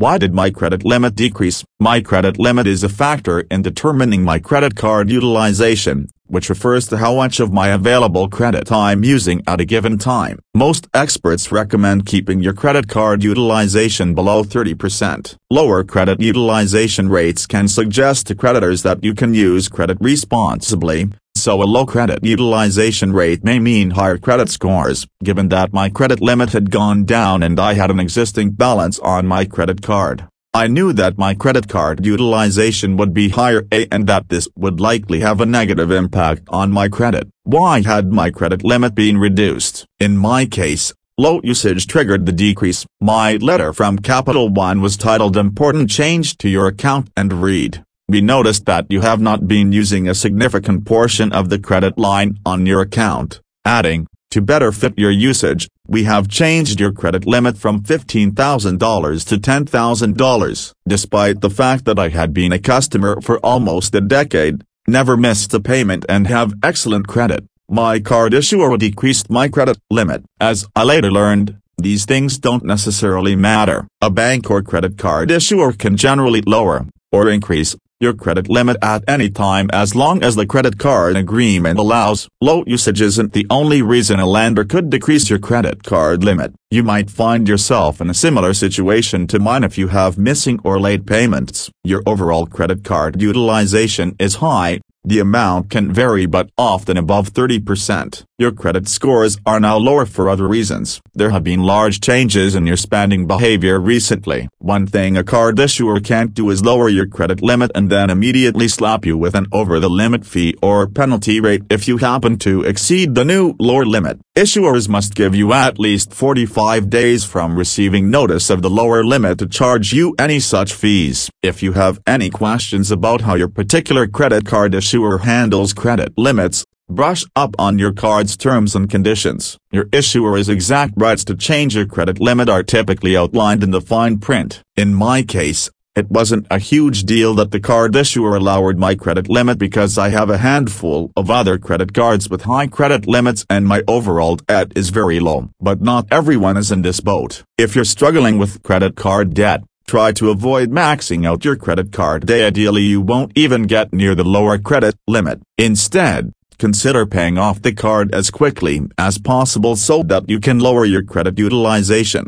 Why did my credit limit decrease? My credit limit is a factor in determining my credit card utilization, which refers to how much of my available credit I'm using at a given time. Most experts recommend keeping your credit card utilization below 30%. Lower credit utilization rates can suggest to creditors that you can use credit responsibly, so a low credit utilization rate may mean higher credit scores, given that my credit limit had gone down and I had an existing balance on my credit card. I knew that my credit card utilization would be higher A and that this would likely have a negative impact on my credit. Why had my credit limit been reduced? In my case, low usage triggered the decrease. My letter from Capital One was titled Important Change to Your Account and read we noticed that you have not been using a significant portion of the credit line on your account, adding, to better fit your usage, we have changed your credit limit from $15,000 to $10,000. Despite the fact that I had been a customer for almost a decade, never missed a payment and have excellent credit, my card issuer decreased my credit limit. As I later learned, these things don't necessarily matter. A bank or credit card issuer can generally lower, or increase, your credit limit at any time as long as the credit card agreement allows. Low usage isn't the only reason a lender could decrease your credit card limit. You might find yourself in a similar situation to mine if you have missing or late payments. Your overall credit card utilization is high, the amount can vary but often above 30%. Your credit scores are now lower for other reasons. There have been large changes in your spending behavior recently. One thing a card issuer can't do is lower your credit limit and then immediately slap you with an over-the-limit fee or penalty rate if you happen to exceed the new lower limit. Issuers must give you at least 45 days from receiving notice of the lower limit to charge you any such fees. If you have any questions about how your particular credit card issuer handles credit limits, brush up on your card's terms and conditions. Your issuer's exact rights to change your credit limit are typically outlined in the fine print. In my case, it wasn't a huge deal that the card issuer lowered my credit limit because I have a handful of other credit cards with high credit limits and my overall debt is very low. But not everyone is in this boat. If you're struggling with credit card debt, try to avoid maxing out your credit card day ideally you won't even get near the lower credit limit. Instead, consider paying off the card as quickly as possible so that you can lower your credit utilization.